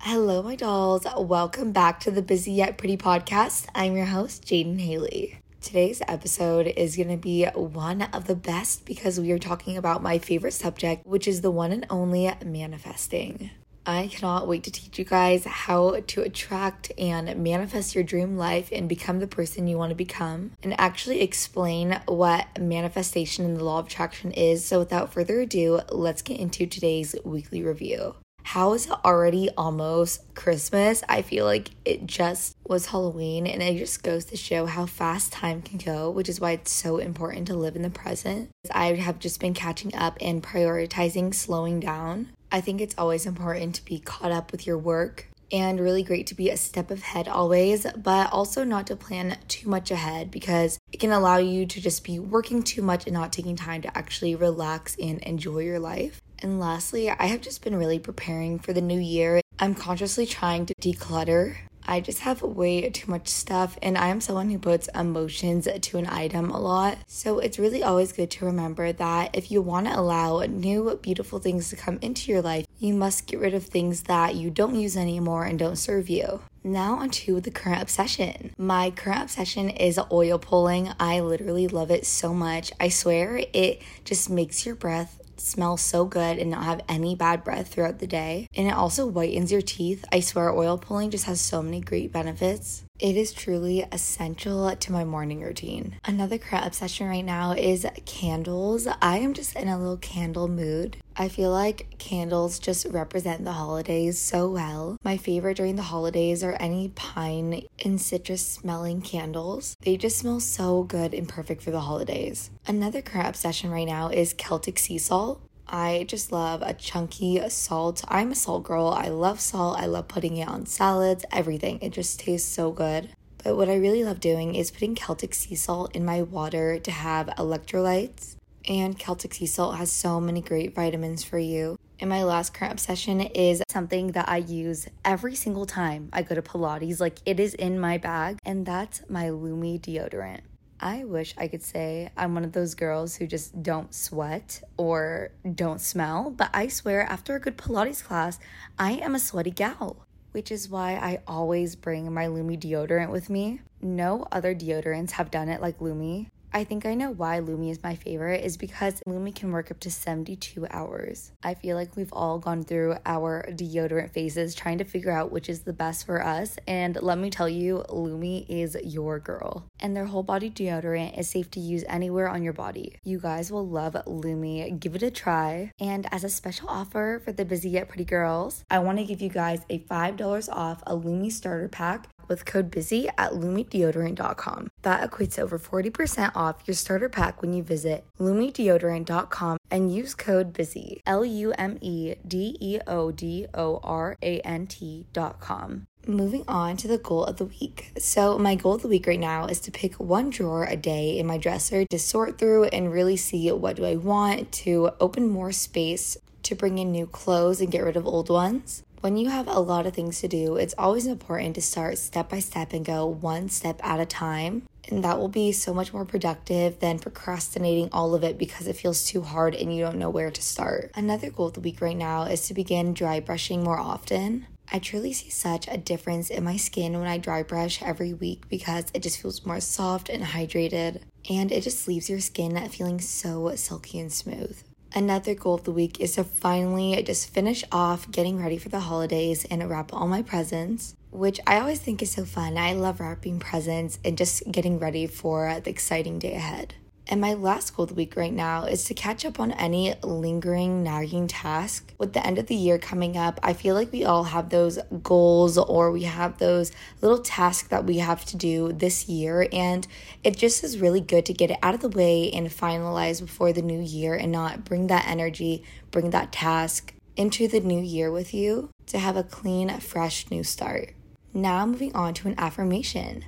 Hello, my dolls. Welcome back to the Busy Yet Pretty podcast. I'm your host, Jadyn Haley. Today's episode is going to be one of the best because we are talking about my favorite subject, which is the one and only manifesting. I cannot wait to teach you guys how to attract and manifest your dream life and become the person you want to become, and actually explain what manifestation and the law of attraction is. So, without further ado, let's get into today's weekly review how is it already almost Christmas? I feel like it just was Halloween, and it just goes to show how fast time can go, which is why it's so important to live in the present. I have just been catching up and prioritizing slowing down. I think it's always important to be caught up with your work and really great to be a step ahead always, but also not to plan too much ahead because it can allow you to just be working too much and not taking time to actually relax and enjoy your life. And lastly, I have just been really preparing for the new year. I'm consciously trying to declutter. I just have way too much stuff, and I am someone who puts emotions to an item a lot. So it's really always good to remember that if you want to allow new, beautiful things to come into your life, you must get rid of things that you don't use anymore and don't serve you. Now, onto the current obsession. My current obsession is oil pulling. I literally love it so much. I swear it just makes your breath smell so good and not have any bad breath throughout the day. And it also whitens your teeth. I swear, oil pulling just has so many great benefits. It is truly essential to my morning routine. Another current obsession right now is candles. I am just in a little candle mood. I feel like candles just represent the holidays so well. My favorite during the holidays are any pine and citrus smelling candles. They just smell so good and perfect for the holidays. Another current obsession right now is Celtic sea salt. I just love a chunky salt. I'm a salt girl. I love salt. I love putting it on salads, everything. It just tastes so good. But what I really love doing is putting Celtic sea salt in my water to have electrolytes. And Celtic sea salt has so many great vitamins for you. And my last current obsession is something that I use every single time I go to Pilates. Like it is in my bag, and that's my Lume deodorant. I wish I could say I'm one of those girls who just don't sweat or don't smell, but I swear after a good Pilates class, I am a sweaty gal, which is why I always bring my Lume deodorant with me. No other deodorants have done it like Lume. I think I know why Lume is my favorite is because Lume can work up to 72 hours. I feel like we've all gone through our deodorant phases trying to figure out which is the best for us. And let me tell you, Lume is your girl. And their whole body deodorant is safe to use anywhere on your body. You guys will love Lume. Give it a try. And as a special offer for the Busy Yet Pretty girls, I want to give you guys a $5 off a Lume starter pack with code BUSY at lumedeodorant.com. That equates to over 40% off your starter pack when you visit lumedeodorant.com and use code BUSY, L U M E D E O D O R A N T.com. Moving on to the goal of the week. So, my goal of the week right now is to pick one drawer a day in my dresser to sort through and really see what do I want to open more space to bring in new clothes and get rid of old ones. When you have a lot of things to do, it's always important to start step by step and go one step at a time. And that will be so much more productive than procrastinating all of it because it feels too hard and you don't know where to start. Another goal of the week right now is to begin dry brushing more often. I truly see such a difference in my skin when I dry brush every week because it just feels more soft and hydrated, and it just leaves your skin feeling so silky and smooth. Another goal of the week is to finally just finish off getting ready for the holidays and wrap all my presents, which I always think is so fun. I love wrapping presents and just getting ready for the exciting day ahead. And my last goal of the week right now is to catch up on any lingering, nagging task. With the end of the year coming up, I feel like we all have those goals or we have those little tasks that we have to do this year. And it just is really good to get it out of the way and finalize before the new year and not bring that energy, bring that task into the new year with you to have a clean, fresh new start. Now, moving on to an affirmation.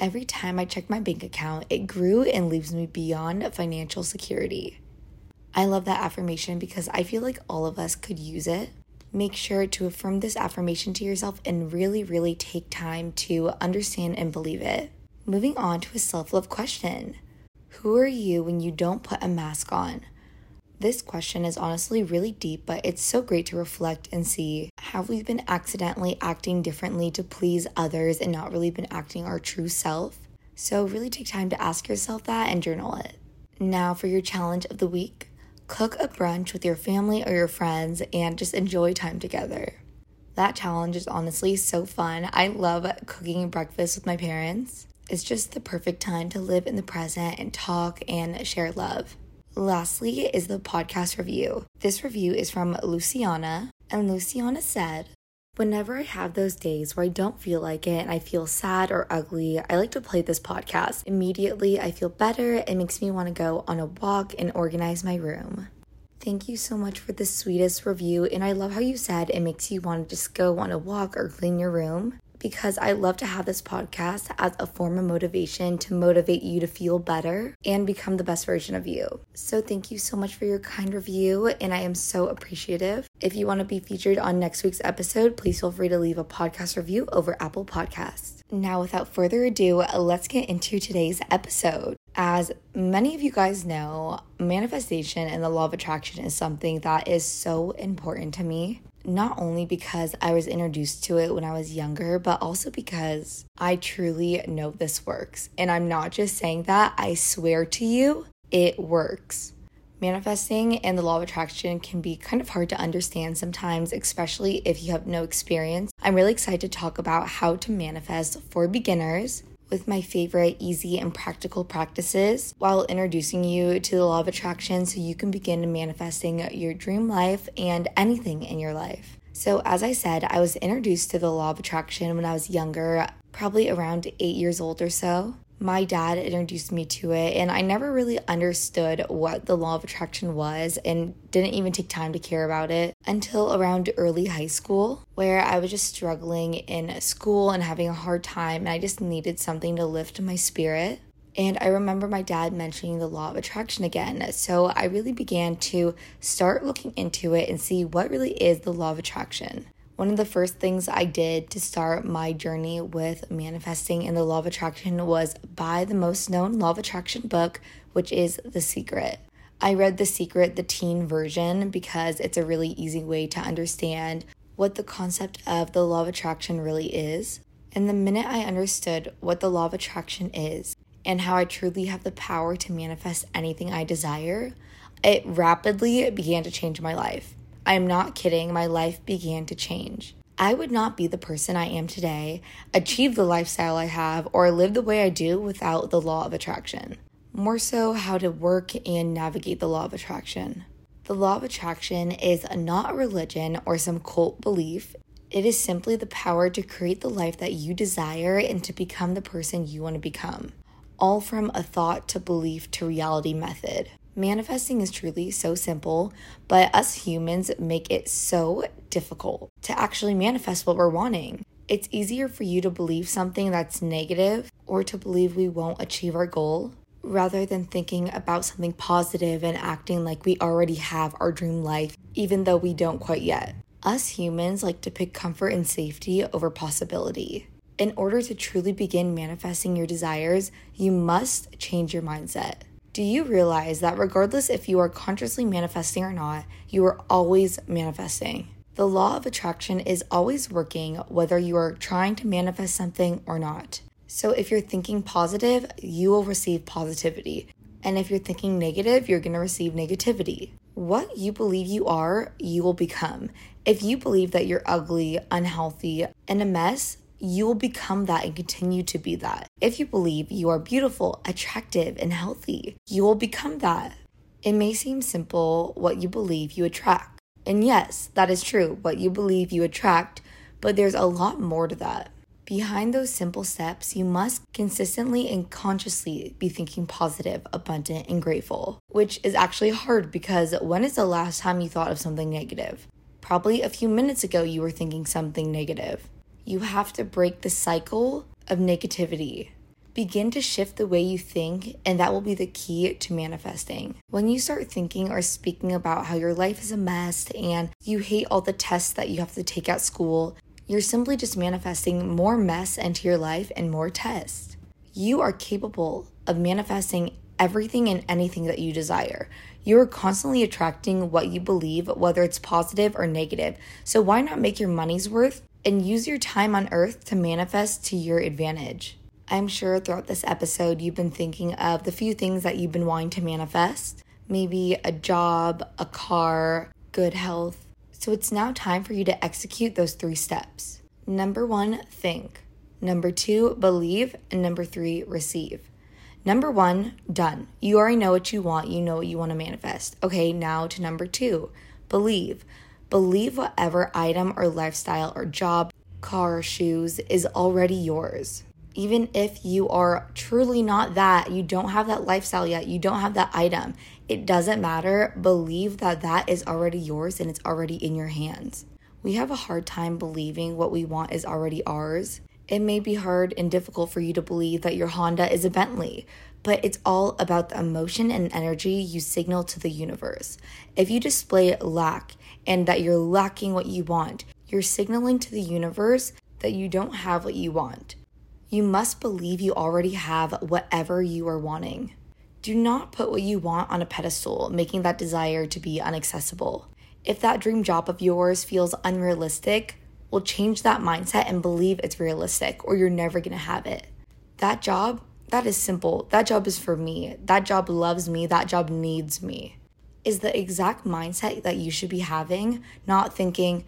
Every time I check my bank account, it grew and leaves me beyond financial security. I love that affirmation because I feel like all of us could use it. Make sure to affirm this affirmation to yourself and really, really take time to understand and believe it. Moving on to a self love question Who are you when you don't put a mask on? This question is honestly really deep, but it's so great to reflect and see have we been accidentally acting differently to please others and not really been acting our true self? So, really take time to ask yourself that and journal it. Now, for your challenge of the week cook a brunch with your family or your friends and just enjoy time together. That challenge is honestly so fun. I love cooking breakfast with my parents. It's just the perfect time to live in the present and talk and share love. Lastly, is the podcast review. This review is from Luciana, and Luciana said, Whenever I have those days where I don't feel like it and I feel sad or ugly, I like to play this podcast. Immediately, I feel better. It makes me want to go on a walk and organize my room. Thank you so much for the sweetest review, and I love how you said it makes you want to just go on a walk or clean your room because I love to have this podcast as a form of motivation to motivate you to feel better and become the best version of you. So, thank you so much for your kind review, and I am so appreciative. If you want to be featured on next week's episode, please feel free to leave a podcast review over Apple Podcasts. Now, without further ado, let's get into today's episode. As many of you guys know, manifestation and the law of attraction is something that is so important to me not only because I was introduced to it when I was younger, but also because I truly know this works. And I'm not just saying that, I swear to you, it works. Manifesting and the law of attraction can be kind of hard to understand sometimes, especially if you have no experience. I'm really excited to talk about how to manifest for beginners with my favorite easy and practical practices while introducing you to the law of attraction so you can begin manifesting your dream life and anything in your life. So, as I said, I was introduced to the law of attraction when I was younger, probably around eight years old or so my dad introduced me to it and I never really understood what the law of attraction was and didn't even take time to care about it until around early high school where I was just struggling in school and having a hard time and I just needed something to lift my spirit. And I remember my dad mentioning the law of attraction again. So I really began to start looking into it and see what really is the law of attraction. One of the first things I did to start my journey with manifesting in the law of attraction was buy the most known law of attraction book, which is The Secret. I read The Secret, the teen version, because it's a really easy way to understand what the concept of the law of attraction really is. And the minute I understood what the law of attraction is and how I truly have the power to manifest anything I desire, it rapidly began to change my life. I am not kidding, my life began to change. I would not be the person I am today, achieve the lifestyle I have, or live the way I do without the law of attraction. More so, how to work and navigate the law of attraction. The law of attraction is not a religion or some cult belief. It is simply the power to create the life that you desire and to become the person you want to become. All from a thought to belief to reality method. Manifesting is truly so simple, but us humans make it so difficult to actually manifest what we're wanting. It's easier for you to believe something that's negative or to believe we won't achieve our goal rather than thinking about something positive and acting like we already have our dream life, even though we don't quite yet. Us humans like to pick comfort and safety over possibility. In order to truly begin manifesting your desires, you must change your mindset. Do you realize that regardless if you are consciously manifesting or not, you are always manifesting? The law of attraction is always working whether you are trying to manifest something or not. So if you're thinking positive, you will receive positivity. And if you're thinking negative, you're going to receive negativity. What you believe you are, you will become. If you believe that you're ugly, unhealthy, and a mess, you will become that and continue to be that. If you believe you are beautiful, attractive, and healthy, you will become that. It may seem simple what you believe you attract. And yes, that is true, what you believe you attract, but there's a lot more to that. Behind those simple steps, you must consistently and consciously be thinking positive, abundant, and grateful, which is actually hard because when is the last time you thought of something negative? Probably a few minutes ago, you were thinking something negative. You have to break the cycle of negativity. Begin to shift the way you think, and that will be the key to manifesting. When you start thinking or speaking about how your life is a mess and you hate all the tests that you have to take at school, you're simply just manifesting more mess into your life and more tests. You are capable of manifesting everything and anything that you desire. You are constantly attracting what you believe, whether it's positive or negative. So why not make your money's worth and use your time on earth to manifest to your advantage? I'm sure throughout this episode, you've been thinking of the few things that you've been wanting to manifest maybe a job, a car, good health. So it's now time for you to execute those three steps. Number one, think. Number two, believe. And number three, receive. Number one, done. You already know what you want. You know what you want to manifest. Okay, now to number two, believe. Believe whatever item or lifestyle or job, car, shoes is already yours even if you are truly not that, you don't have that lifestyle yet, you don't have that item, it doesn't matter. Believe that that is already yours and it's already in your hands. We have a hard time believing what we want is already ours. It may be hard and difficult for you to believe that your Honda is a Bentley, but it's all about the emotion and energy you signal to the universe. If you display lack and that you're lacking what you want, you're signaling to the universe that you don't have what you want. You must believe you already have whatever you are wanting. Do not put what you want on a pedestal, making that desire to be inaccessible. If that dream job of yours feels unrealistic, well, change that mindset and believe it's realistic, or you're never gonna have it. That job, that is simple. That job is for me. That job loves me. That job needs me. Is the exact mindset that you should be having, not thinking,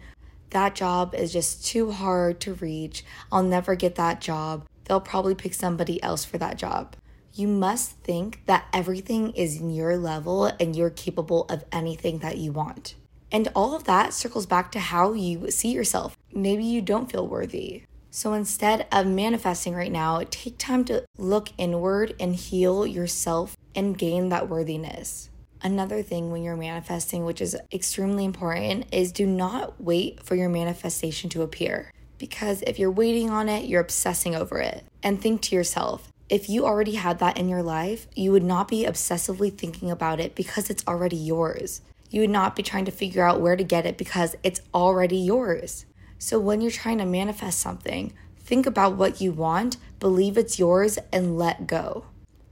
that job is just too hard to reach. I'll never get that job they'll probably pick somebody else for that job. You must think that everything is in your level and you're capable of anything that you want. And all of that circles back to how you see yourself. Maybe you don't feel worthy. So instead of manifesting right now, take time to look inward and heal yourself and gain that worthiness. Another thing when you're manifesting, which is extremely important, is do not wait for your manifestation to appear because if you're waiting on it, you're obsessing over it. And think to yourself, if you already had that in your life, you would not be obsessively thinking about it because it's already yours. You would not be trying to figure out where to get it because it's already yours. So when you're trying to manifest something, think about what you want, believe it's yours, and let go.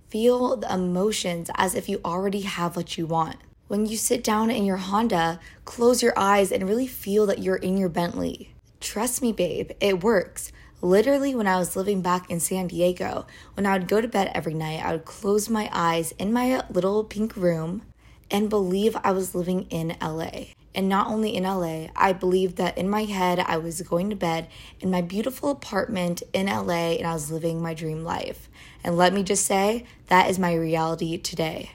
Feel the emotions as if you already have what you want. When you sit down in your Honda, close your eyes and really feel that you're in your Bentley. Trust me, babe, it works. Literally, when I was living back in San Diego, when I would go to bed every night, I would close my eyes in my little pink room and believe I was living in LA. And not only in LA, I believed that in my head I was going to bed in my beautiful apartment in LA and I was living my dream life. And let me just say, that is my reality today.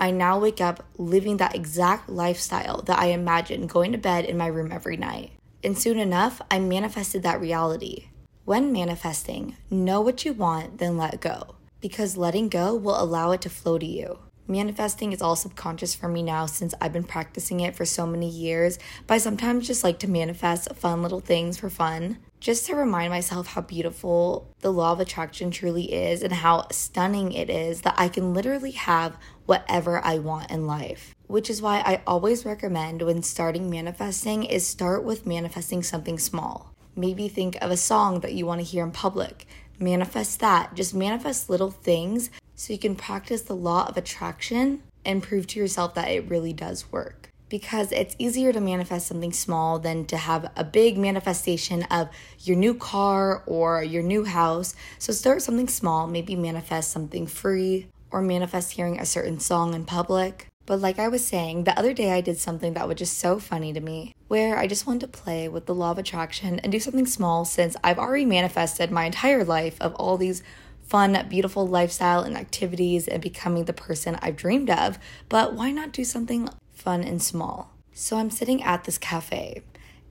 I now wake up living that exact lifestyle that I imagined going to bed in my room every night. And soon enough, I manifested that reality. When manifesting, know what you want, then let go, because letting go will allow it to flow to you. Manifesting is all subconscious for me now since I've been practicing it for so many years, but I sometimes just like to manifest fun little things for fun, just to remind myself how beautiful the law of attraction truly is and how stunning it is that I can literally have whatever I want in life which is why I always recommend when starting manifesting is start with manifesting something small. Maybe think of a song that you want to hear in public. Manifest that. Just manifest little things so you can practice the law of attraction and prove to yourself that it really does work. Because it's easier to manifest something small than to have a big manifestation of your new car or your new house. So start something small, maybe manifest something free or manifest hearing a certain song in public. But like I was saying, the other day I did something that was just so funny to me, where I just wanted to play with the law of attraction and do something small since I've already manifested my entire life of all these fun, beautiful lifestyle and activities and becoming the person I've dreamed of. But why not do something fun and small? So I'm sitting at this cafe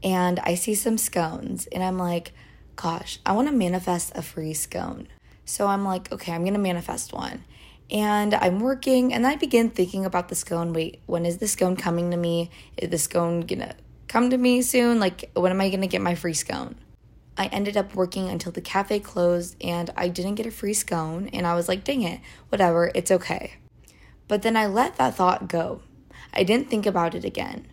and I see some scones and I'm like, gosh, I want to manifest a free scone. So I'm like, okay, I'm going to manifest one and I'm working and I begin thinking about the scone. Wait, when is the scone coming to me? Is the scone gonna come to me soon? Like, when am I gonna get my free scone? I ended up working until the cafe closed and I didn't get a free scone. And I was like, dang it, whatever, it's okay. But then I let that thought go. I didn't think about it again.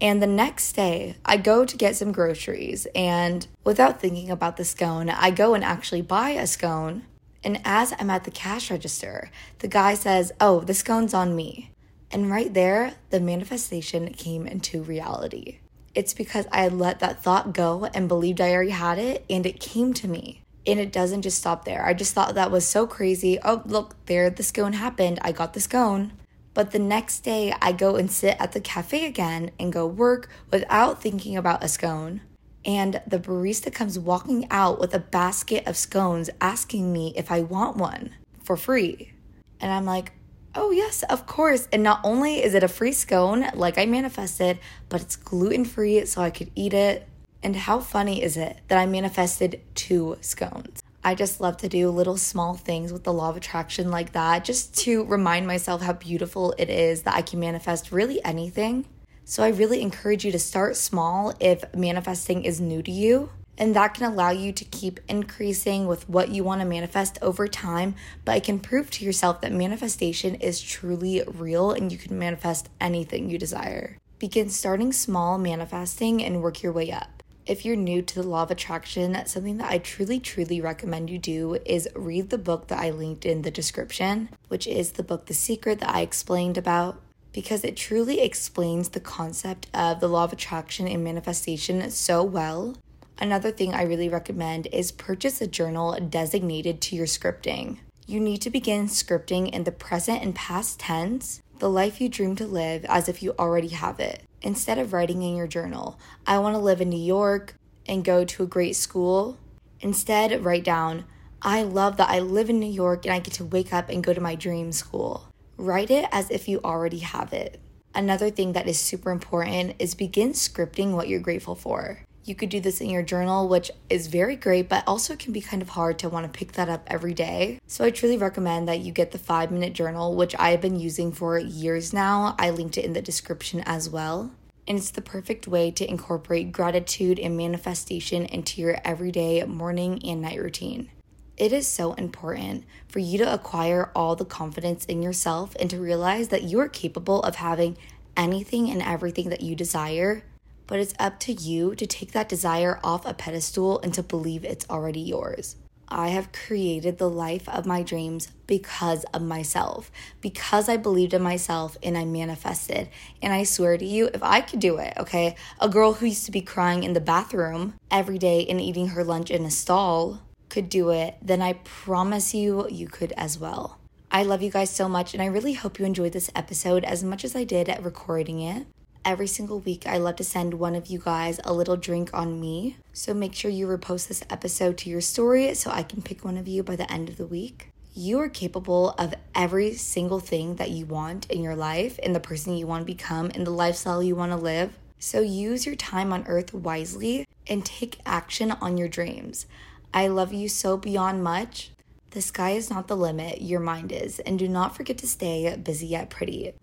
And the next day, I go to get some groceries, and without thinking about the scone, I go and actually buy a scone And as I'm at the cash register, the guy says, Oh, the scone's on me. And right there, the manifestation came into reality. It's because I let that thought go and believed I already had it, and it came to me. And it doesn't just stop there. I just thought that was so crazy. Oh, look, there the scone happened. I got the scone. But the next day, I go and sit at the cafe again and go work without thinking about a scone. And the barista comes walking out with a basket of scones asking me if I want one for free. And I'm like, oh, yes, of course. And not only is it a free scone, like I manifested, but it's gluten free so I could eat it. And how funny is it that I manifested two scones? I just love to do little small things with the law of attraction like that, just to remind myself how beautiful it is that I can manifest really anything. So I really encourage you to start small if manifesting is new to you. And that can allow you to keep increasing with what you want to manifest over time. But it can prove to yourself that manifestation is truly real and you can manifest anything you desire. Begin starting small manifesting and work your way up. If you're new to the law of attraction, something that I truly, truly recommend you do is read the book that I linked in the description, which is the book The Secret that I explained about, because it truly explains the concept of the law of attraction and manifestation so well. Another thing I really recommend is purchase a journal designated to your scripting. You need to begin scripting in the present and past tense the life you dream to live as if you already have it instead of writing in your journal, I want to live in New York and go to a great school, instead write down, I love that I live in New York and I get to wake up and go to my dream school. Write it as if you already have it. Another thing that is super important is begin scripting what you're grateful for. You could do this in your journal, which is very great, but also can be kind of hard to want to pick that up every day. So I truly recommend that you get the five minute journal, which I have been using for years now. I linked it in the description as well. And it's the perfect way to incorporate gratitude and manifestation into your everyday morning and night routine. It is so important for you to acquire all the confidence in yourself and to realize that you are capable of having anything and everything that you desire but it's up to you to take that desire off a pedestal and to believe it's already yours. I have created the life of my dreams because of myself, because I believed in myself and I manifested. And I swear to you, if I could do it, okay, a girl who used to be crying in the bathroom every day and eating her lunch in a stall could do it, then I promise you, you could as well. I love you guys so much, and I really hope you enjoyed this episode as much as I did at recording it every single week, I love to send one of you guys a little drink on me. So make sure you repost this episode to your story so I can pick one of you by the end of the week. You are capable of every single thing that you want in your life in the person you want to become in the lifestyle you want to live. So use your time on earth wisely and take action on your dreams. I love you so beyond much. The sky is not the limit, your mind is. And do not forget to stay busy yet pretty.